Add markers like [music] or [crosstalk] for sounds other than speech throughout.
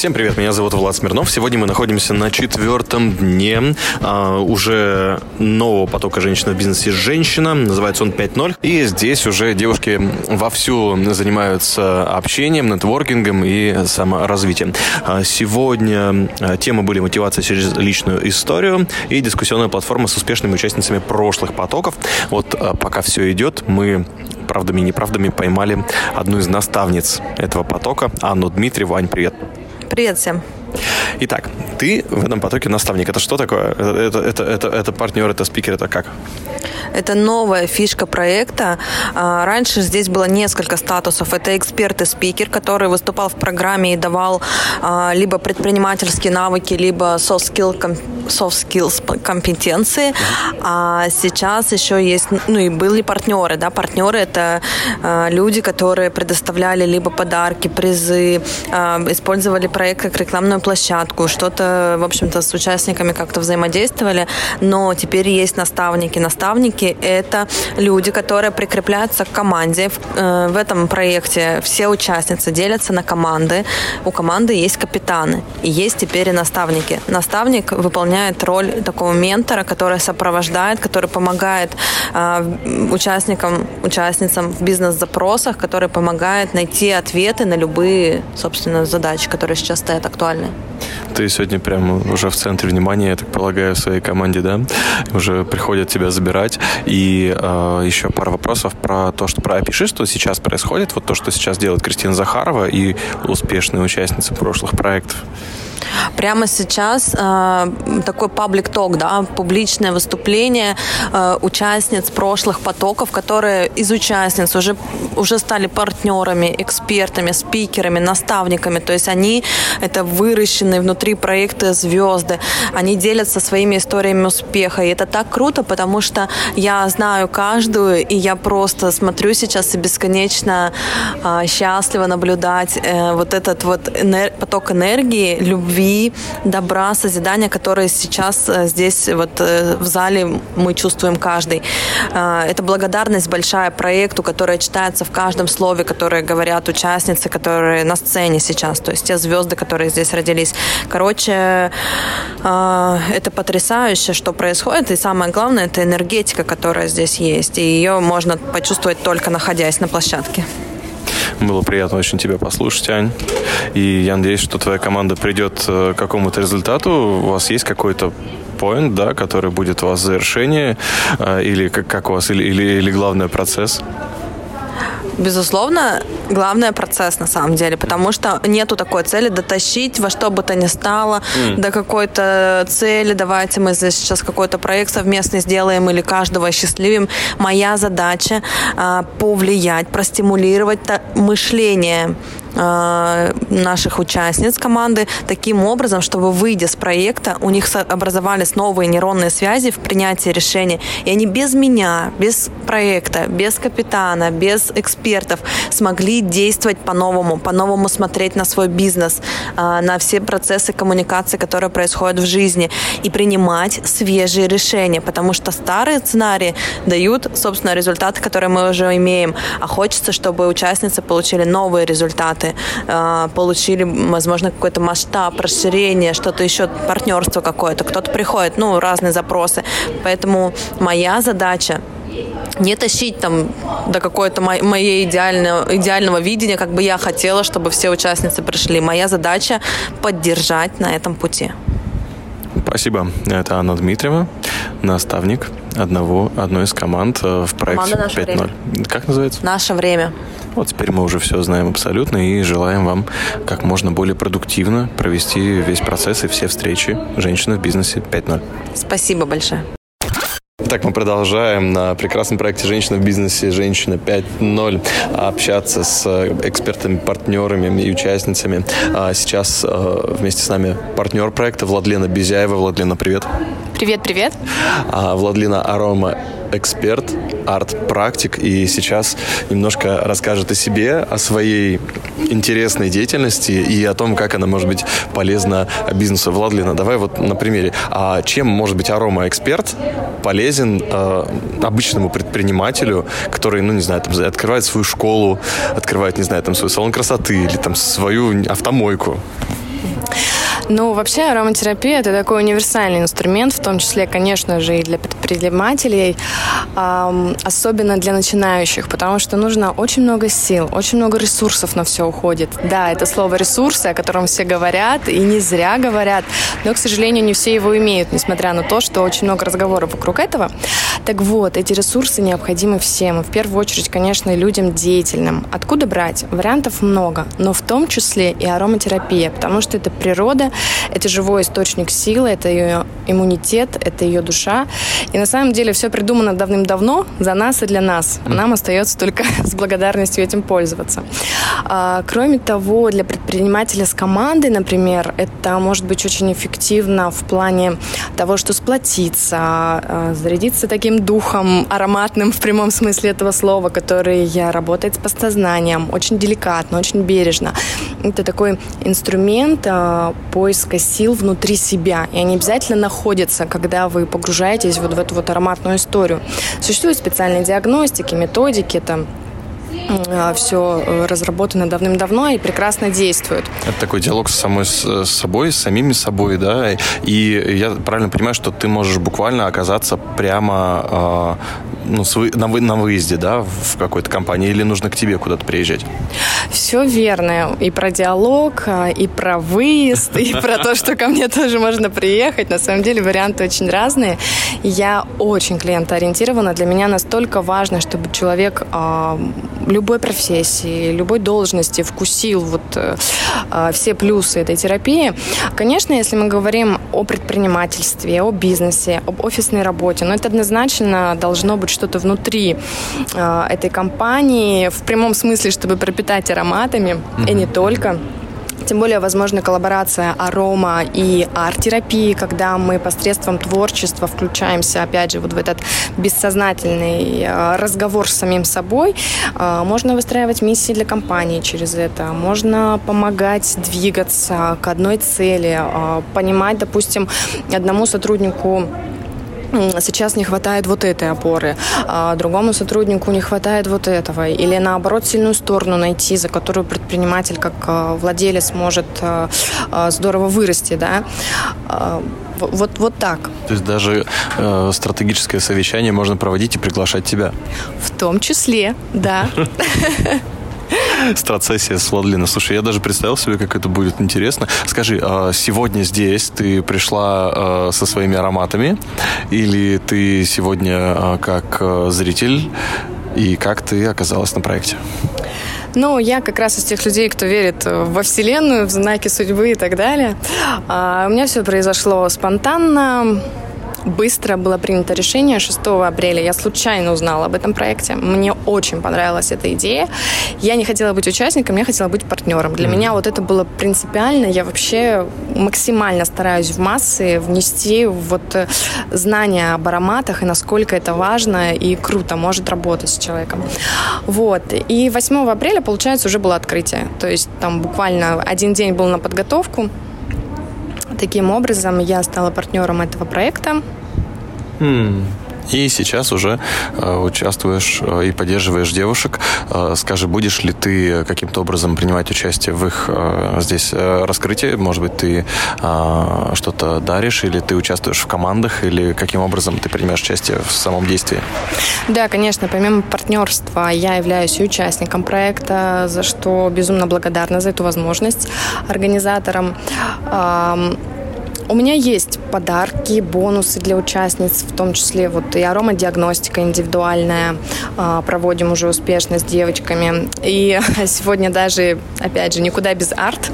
Всем привет, меня зовут Влад Смирнов. Сегодня мы находимся на четвертом дне а, уже нового потока женщин в бизнесе «Женщина». Называется он 5.0. И здесь уже девушки вовсю занимаются общением, нетворкингом и саморазвитием. А, сегодня а, темы были мотивация через личную историю и дискуссионная платформа с успешными участницами прошлых потоков. Вот а, пока все идет, мы правдами и неправдами поймали одну из наставниц этого потока, Анну Дмитриеву. Ань, привет. Привет всем. Итак, ты в этом потоке наставник. Это что такое? Это, это, это, это, партнер, это спикер, это как? Это новая фишка проекта. А, раньше здесь было несколько статусов. Это эксперт и спикер, который выступал в программе и давал а, либо предпринимательские навыки, либо soft, skill, soft skills компетенции. А сейчас еще есть, ну и были партнеры. Да? Партнеры это а, люди, которые предоставляли либо подарки, призы, использовали проект как рекламную площадку, что-то, в общем-то, с участниками как-то взаимодействовали. Но теперь есть наставники. Наставники это люди, которые прикрепляются к команде. В, э, в этом проекте все участницы делятся на команды. У команды есть капитаны и есть теперь и наставники. Наставник выполняет роль такого ментора, который сопровождает, который помогает э, участникам, участницам в бизнес-запросах, который помогает найти ответы на любые, собственно, задачи, которые сейчас стоят актуальны. Ты сегодня прямо уже в центре внимания, я так полагаю, в своей команде, да? Уже приходят тебя забирать. И э, еще пара вопросов про то, что про опиши, что сейчас происходит, вот то, что сейчас делает Кристина Захарова и успешные участницы прошлых проектов. Прямо сейчас э, такой паблик ток, да, публичное выступление э, участниц прошлых потоков, которые из участниц уже, уже стали партнерами, экспертами, спикерами, наставниками. То есть они это выращенные внутри проекта звезды. Они делятся своими историями успеха. И это так круто, потому что я знаю каждую, и я просто смотрю сейчас и бесконечно э, счастливо наблюдать э, вот этот вот энер- поток энергии, любви любви, добра, созидания, которые сейчас э, здесь вот э, в зале мы чувствуем каждый. Э, это благодарность большая проекту, которая читается в каждом слове, которое говорят участницы, которые на сцене сейчас, то есть те звезды, которые здесь родились. Короче, это потрясающе, что происходит, и самое главное, это энергетика, которая здесь есть, и ее можно почувствовать только находясь на площадке. Было приятно очень тебя послушать, Ань. И я надеюсь, что твоя команда придет э, к какому-то результату. У вас есть какой-то point, да, который будет у вас завершение, э, или как, как у вас, или, или, или главный процесс? Безусловно, главное процесс на самом деле, потому что нету такой цели дотащить во что бы то ни стало mm. до какой-то цели. Давайте мы здесь сейчас какой-то проект совместный сделаем или каждого счастливим. Моя задача а, повлиять, простимулировать мышление Э, наших участниц команды таким образом, чтобы выйдя с проекта, у них образовались новые нейронные связи в принятии решений, и они без меня, без проекта, без капитана, без экспертов смогли действовать по-новому, по-новому смотреть на свой бизнес, э, на все процессы коммуникации, которые происходят в жизни, и принимать свежие решения, потому что старые сценарии дают, собственно, результаты, которые мы уже имеем, а хочется, чтобы участницы получили новые результаты результаты, а, получили, возможно, какой-то масштаб, расширение, что-то еще, партнерство какое-то. Кто-то приходит, ну, разные запросы. Поэтому моя задача не тащить там до какой-то моей идеального, идеального видения, как бы я хотела, чтобы все участницы пришли. Моя задача поддержать на этом пути. Спасибо. Это Анна Дмитриева, наставник одного, одной из команд э, в проекте 5.0. Как называется? Наше время. Вот теперь мы уже все знаем абсолютно и желаем вам как можно более продуктивно провести весь процесс и все встречи женщины в бизнесе 5.0. Спасибо большое. Так, мы продолжаем на прекрасном проекте «Женщина в бизнесе», «Женщина 5.0» общаться с экспертами, партнерами и участницами. А сейчас э, вместе с нами партнер проекта Владлена Безяева. Владлена, привет. Привет-привет. А, Владлина Арома эксперт, арт-практик, и сейчас немножко расскажет о себе, о своей интересной деятельности и о том, как она может быть полезна бизнесу. Владлина, давай вот на примере. А чем может быть арома-эксперт полезен э, обычному предпринимателю, который, ну, не знаю, там, открывает свою школу, открывает, не знаю, там, свой салон красоты или там свою автомойку? Ну, вообще ароматерапия – это такой универсальный инструмент, в том числе, конечно же, и для предпринимателей, особенно для начинающих, потому что нужно очень много сил, очень много ресурсов на все уходит. Да, это слово «ресурсы», о котором все говорят, и не зря говорят, но, к сожалению, не все его имеют, несмотря на то, что очень много разговоров вокруг этого. Так вот, эти ресурсы необходимы всем, в первую очередь, конечно, людям деятельным. Откуда брать? Вариантов много, но в том числе и ароматерапия, потому что это природа, это живой источник силы, это ее иммунитет, это ее душа. И на самом деле все придумано давным-давно за нас и для нас. Нам остается только [laughs] с благодарностью этим пользоваться. А, кроме того, для предпринимателя с командой, например, это может быть очень эффективно в плане того, что сплотиться, а, зарядиться таким духом ароматным [laughs] в прямом смысле этого слова, который работает с подсознанием, очень деликатно, очень бережно. Это такой инструмент а, поиска сил внутри себя. И они обязательно находятся, когда вы погружаетесь вот в эту вот ароматную историю. Существуют специальные диагностики, методики, там, а, все э, разработано давным-давно и прекрасно действует. Это такой диалог с самой с собой, с самими собой, да. И я правильно понимаю, что ты можешь буквально оказаться прямо э, ну, на, вы, на выезде, да, в какой-то компании, или нужно к тебе куда-то приезжать? Все верно. И про диалог, а, и про выезд, и про то, что ко мне тоже можно приехать. На самом деле варианты очень разные. Я очень клиентоориентирована. Для меня настолько важно, чтобы человек любой профессии, любой должности вкусил вот э, э, все плюсы этой терапии. Конечно, если мы говорим о предпринимательстве, о бизнесе, об офисной работе, но это однозначно должно быть что-то внутри э, этой компании, в прямом смысле, чтобы пропитать ароматами, mm-hmm. и не только. Тем более, возможна коллаборация арома и арт-терапии, когда мы посредством творчества включаемся, опять же, вот в этот бессознательный э, разговор с самим собой. Э, можно выстраивать миссии для компании через это. Можно помогать двигаться к одной цели, э, понимать, допустим, одному сотруднику сейчас не хватает вот этой опоры, а другому сотруднику не хватает вот этого. Или наоборот сильную сторону найти, за которую предприниматель как а, владелец может а, а, здорово вырасти. Да? Вот, вот так. То есть даже э, стратегическое совещание можно проводить и приглашать тебя? В том числе, да. [laughs] Страцессия с Владлина. Слушай, я даже представил себе, как это будет интересно. Скажи, а сегодня здесь ты пришла а, со своими ароматами или ты сегодня а, как зритель и как ты оказалась на проекте? Ну, я как раз из тех людей, кто верит во Вселенную, в знаки судьбы и так далее. у меня все произошло спонтанно быстро было принято решение 6 апреля. Я случайно узнала об этом проекте. Мне очень понравилась эта идея. Я не хотела быть участником, я хотела быть партнером. Для mm-hmm. меня вот это было принципиально. Я вообще максимально стараюсь в массы внести вот э, знания об ароматах и насколько это важно и круто может работать с человеком. Вот. И 8 апреля, получается, уже было открытие. То есть там буквально один день был на подготовку. Таким образом, я стала партнером этого проекта. Mm. И сейчас уже э, участвуешь э, и поддерживаешь девушек. Э, скажи, будешь ли ты каким-то образом принимать участие в их здесь раскрытии? Может быть, ты что-то даришь, или ты участвуешь в командах, или каким образом ты принимаешь участие в самом действии? Да, конечно. Помимо партнерства, я являюсь участником проекта, за что безумно благодарна за эту возможность организаторам. У меня есть подарки, бонусы для участниц, в том числе вот и аромадиагностика индивидуальная. А, проводим уже успешно с девочками. И [laughs] сегодня даже, опять же, никуда без арт.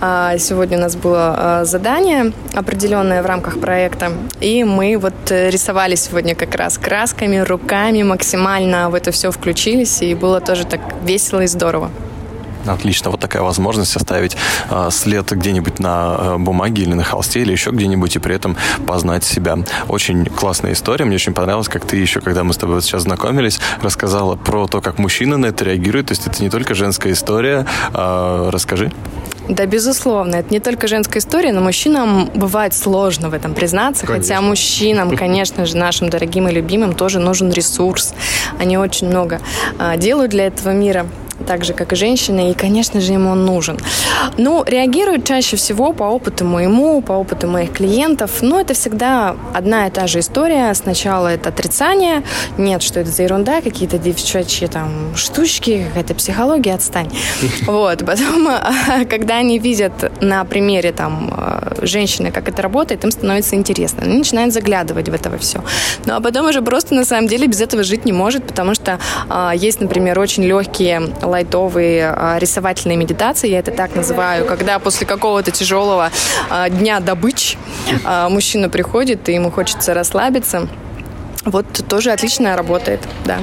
А, сегодня у нас было а, задание определенное в рамках проекта. И мы вот рисовали сегодня как раз красками, руками, максимально в это все включились. И было тоже так весело и здорово. Отлично. Вот такая возможность оставить э, след где-нибудь на э, бумаге или на холсте, или еще где-нибудь, и при этом познать себя. Очень классная история. Мне очень понравилось, как ты еще, когда мы с тобой вот сейчас знакомились, рассказала про то, как мужчины на это реагируют. То есть это не только женская история. Э, расскажи. Да, безусловно. Это не только женская история, но мужчинам бывает сложно в этом признаться. Конечно. Хотя мужчинам, конечно же, нашим дорогим и любимым тоже нужен ресурс. Они очень много а, делают для этого мира так же, как и женщины, и, конечно же, ему он нужен. Ну, реагируют чаще всего по опыту моему, по опыту моих клиентов, но это всегда одна и та же история. Сначала это отрицание, нет, что это за ерунда, какие-то девчачьи там штучки, какая-то психология, отстань. [laughs] Вот, потом, когда они видят на примере там э, женщины, как это работает, им становится интересно. Они начинают заглядывать в это все. Ну, а потом уже просто на самом деле без этого жить не может, потому что а, есть, например, очень легкие лайтовые а, рисовательные медитации, я это так называю, когда после какого-то тяжелого а, дня добыч а, мужчина приходит, и ему хочется расслабиться. Вот тоже отлично работает, да.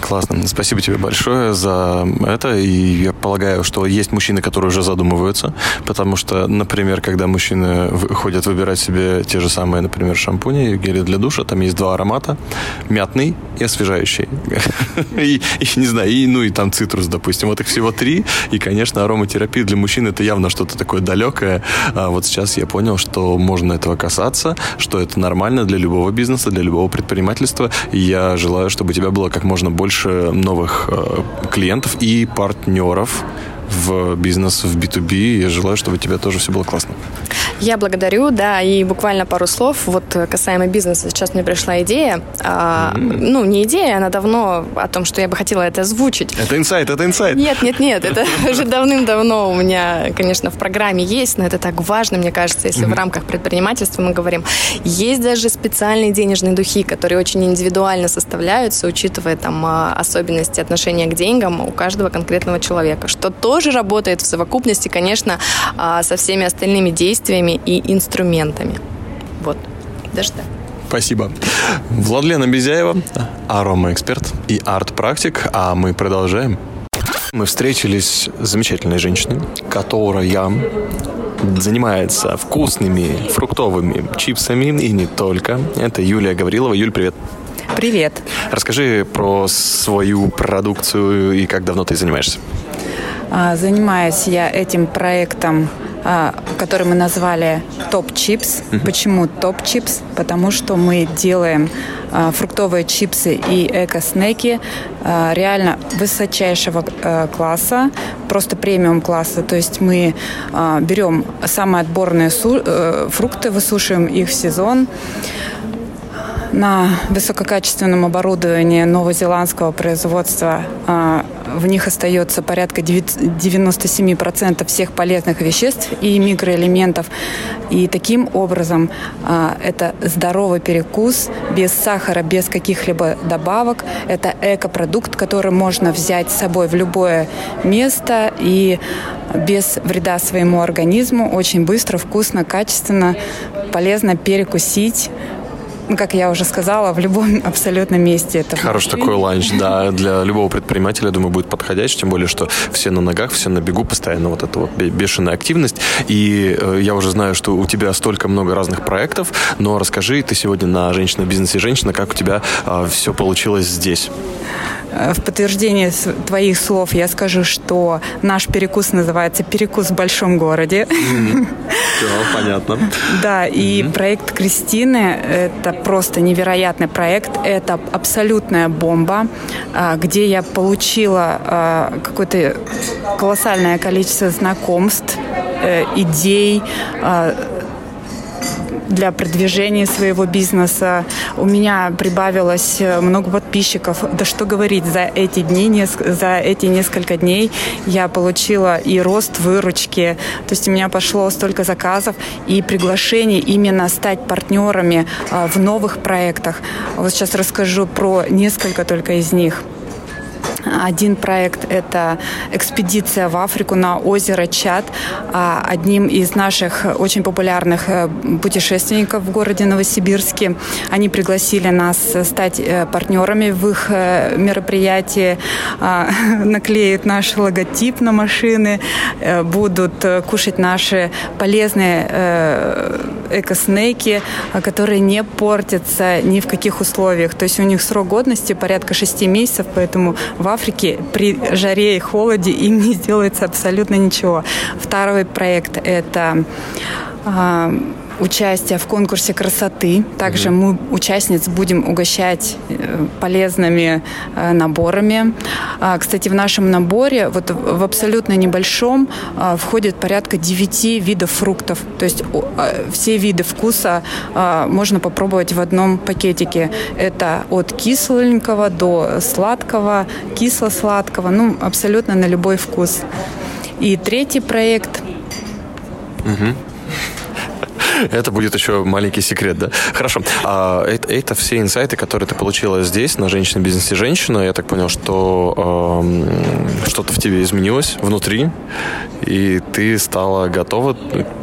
Классно. Спасибо тебе большое за это. И я полагаю, что есть мужчины, которые уже задумываются, потому что, например, когда мужчины ходят выбирать себе те же самые, например, шампуни, гели для душа, там есть два аромата. Мятный и освежающий. [laughs] И, и, не знаю, и, ну и там цитрус, допустим. Вот их всего три. И, конечно, ароматерапия для мужчин это явно что-то такое далекое. А вот сейчас я понял, что можно этого касаться, что это нормально для любого бизнеса, для любого предпринимательства. И я желаю, чтобы у тебя было как можно больше новых э, клиентов и партнеров в бизнес, в B2B. Я желаю, чтобы у тебя тоже все было классно. Я благодарю, да, и буквально пару слов. Вот э, касаемо бизнеса, сейчас мне пришла идея. а, Ну, не идея, она давно о том, что я бы хотела это озвучить. Это инсайт, это инсайт. Нет, нет, нет, это [laughs] уже давным-давно у меня, конечно, в программе есть, но это так важно, мне кажется, если в рамках предпринимательства мы говорим. Есть даже специальные денежные духи, которые очень индивидуально составляются, учитывая там а, особенности отношения к деньгам у каждого конкретного человека, что тоже работает в совокупности, конечно, а, со всеми остальными действиями и инструментами. Вот. Даже так. Спасибо. Владлена Безяева, аромаэксперт и арт-практик, а мы продолжаем. Мы встретились с замечательной женщиной, которая занимается вкусными фруктовыми чипсами и не только. Это Юлия Гаврилова. Юль, привет. Привет. Расскажи про свою продукцию и как давно ты занимаешься. А, Занимаюсь я этим проектом, который мы назвали Топ Чипс. Почему Топ Чипс? Потому что мы делаем а, фруктовые чипсы и эко-снеки а, реально высочайшего а, класса, просто премиум класса. То есть мы а, берем самые отборные э, фрукты, высушиваем их в сезон, на высококачественном оборудовании новозеландского производства а, в них остается порядка 9 97% всех полезных веществ и микроэлементов. И таким образом а, это здоровый перекус без сахара, без каких-либо добавок. Это экопродукт, который можно взять с собой в любое место и без вреда своему организму очень быстро, вкусно, качественно, полезно перекусить как я уже сказала, в любом [laughs] абсолютно месте. Это Хороший такой ланч, да, [laughs] для любого предпринимателя, думаю, будет подходящий, тем более, что все на ногах, все на бегу, постоянно вот эта вот бе- бешеная активность. И э, я уже знаю, что у тебя столько много разных проектов, но расскажи, ты сегодня на «Женщина в бизнесе женщина», как у тебя все получилось здесь? Э, В подтверждение твоих слов я скажу, что наш перекус называется «Перекус в большом городе». [laughs] Все, понятно. Да, и проект Кристины – это просто невероятный проект. Это абсолютная бомба, а, где я получила а, какое-то колоссальное количество знакомств, э, идей, а, для продвижения своего бизнеса. У меня прибавилось э, много подписчиков. Да что говорить, за эти дни, за эти несколько дней я получила и рост выручки. То есть у меня пошло столько заказов и приглашений именно стать партнерами а, в новых проектах. Вот сейчас расскажу про несколько только из них. Один проект – это экспедиция в Африку на озеро Чад. А Одним из наших очень популярных э, путешественников в городе Новосибирске. Они пригласили нас стать э, партнерами в их э, мероприятии, а, [laughs] наклеят наш логотип на машины, будут кушать наши полезные экоснеки, которые не портятся ни в каких условиях. То есть у них срок годности порядка 6 месяцев, поэтому в Африке при жаре и холоде им не сделается абсолютно ничего. Второй проект – это а, участие в конкурсе красоты. Также мы участниц будем угощать э, полезными э, наборами. А, кстати, в нашем наборе, вот в абсолютно небольшом, а, входит порядка 9 видов фруктов. То есть а, все виды вкуса можно попробовать в одном пакетике. Это от кисленького до сладкого, кисло-сладкого, ну, абсолютно на любой вкус. И третий проект. Угу. Это будет еще маленький секрет, да? Хорошо. А, это, это все инсайты, которые ты получила здесь, на «Женщина, бизнес и женщина». Я так понял, что э, что-то в тебе изменилось внутри, и ты стала готова,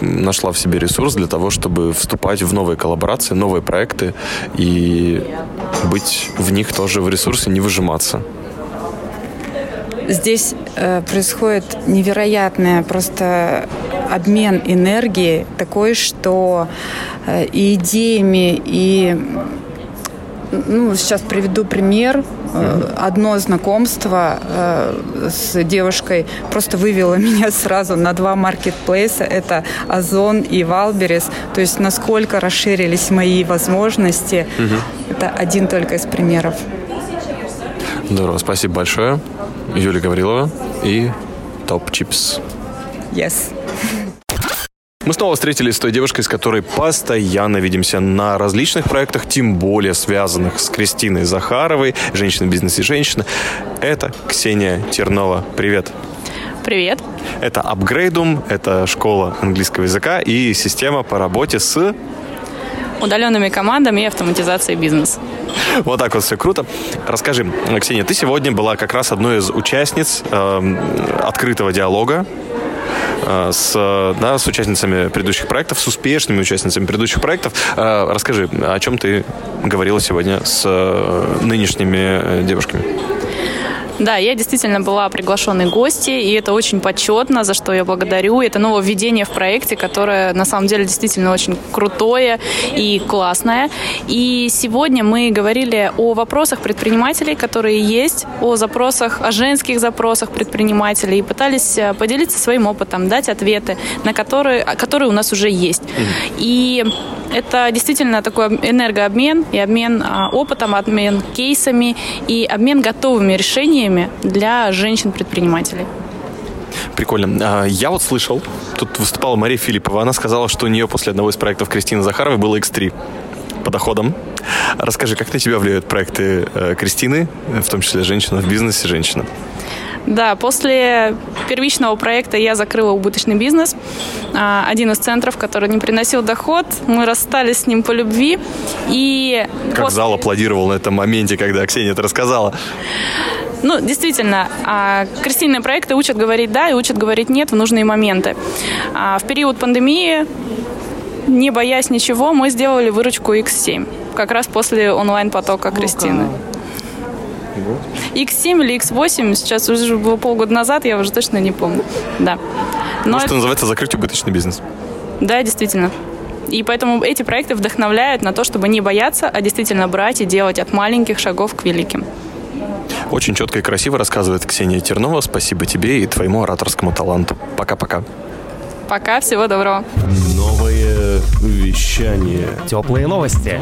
нашла в себе ресурс для того, чтобы вступать в новые коллаборации, новые проекты и быть в них тоже в ресурсе, не выжиматься. Здесь э, происходит невероятное просто обмен энергии такой, что э, и идеями, и ну, сейчас приведу пример. Одно знакомство э, с девушкой просто вывело [laughs] меня сразу на два маркетплейса. Это Озон и Wildberries. То есть насколько расширились мои возможности. Угу. Это один только из примеров. Здорово, спасибо большое. Юлия Гаврилова и Топ Чипс. Yes. Мы снова встретились с той девушкой, с которой постоянно видимся на различных проектах, тем более связанных с Кристиной Захаровой, женщина в бизнесе женщина. Это Ксения Тернова. Привет. Привет. Это Upgradeum, это школа английского языка и система по работе с удаленными командами и автоматизацией бизнеса. Вот так вот все круто. Расскажи, Ксения, ты сегодня была как раз одной из участниц э, открытого диалога с, да, с участницами предыдущих проектов, с успешными участницами предыдущих проектов. Э, расскажи, о чем ты говорила сегодня с э, нынешними девушками? Да, я действительно была приглашенной гостьей, и это очень почетно, за что я благодарю. Это нововведение в проекте, которое на самом деле действительно очень крутое и классное. И сегодня мы говорили о вопросах предпринимателей, которые есть, о запросах, о женских запросах предпринимателей, и пытались э, поделиться своим опытом, дать ответы, на которые, которые у нас уже есть. И это действительно такой энергообмен и обмен а, опытом, обмен кейсами и обмен готовыми решениями для женщин-предпринимателей. Прикольно. А, я вот слышал, тут выступала Мария Филиппова, она сказала, что у нее после одного из проектов Кристины Захаровой было X3 по доходам. Расскажи, как на тебя влияют проекты э, Кристины, в том числе «Женщина в бизнесе», «Женщина»? Да, после первичного проекта я закрыла убыточный бизнес. А, один из центров, который не приносил доход. Мы расстались с ним по любви. И как после... зал аплодировал на этом моменте, когда Ксения это рассказала. Ну, действительно, а, крестильные проекты учат говорить «да» и учат говорить «нет» в нужные моменты. А, в период пандемии, не боясь ничего, мы сделали выручку X7, как раз после онлайн-потока Кристины. X7 или X8, сейчас уже было полгода назад, я уже точно не помню. Да. Но ну, что это... называется закрыть убыточный бизнес. Да, действительно. И поэтому эти проекты вдохновляют на то, чтобы не бояться, а действительно брать и делать от маленьких шагов к великим. Очень четко и красиво рассказывает Ксения Тернова. Спасибо тебе и твоему ораторскому таланту. Пока-пока. Пока, всего доброго. Новое вещание. Теплые новости.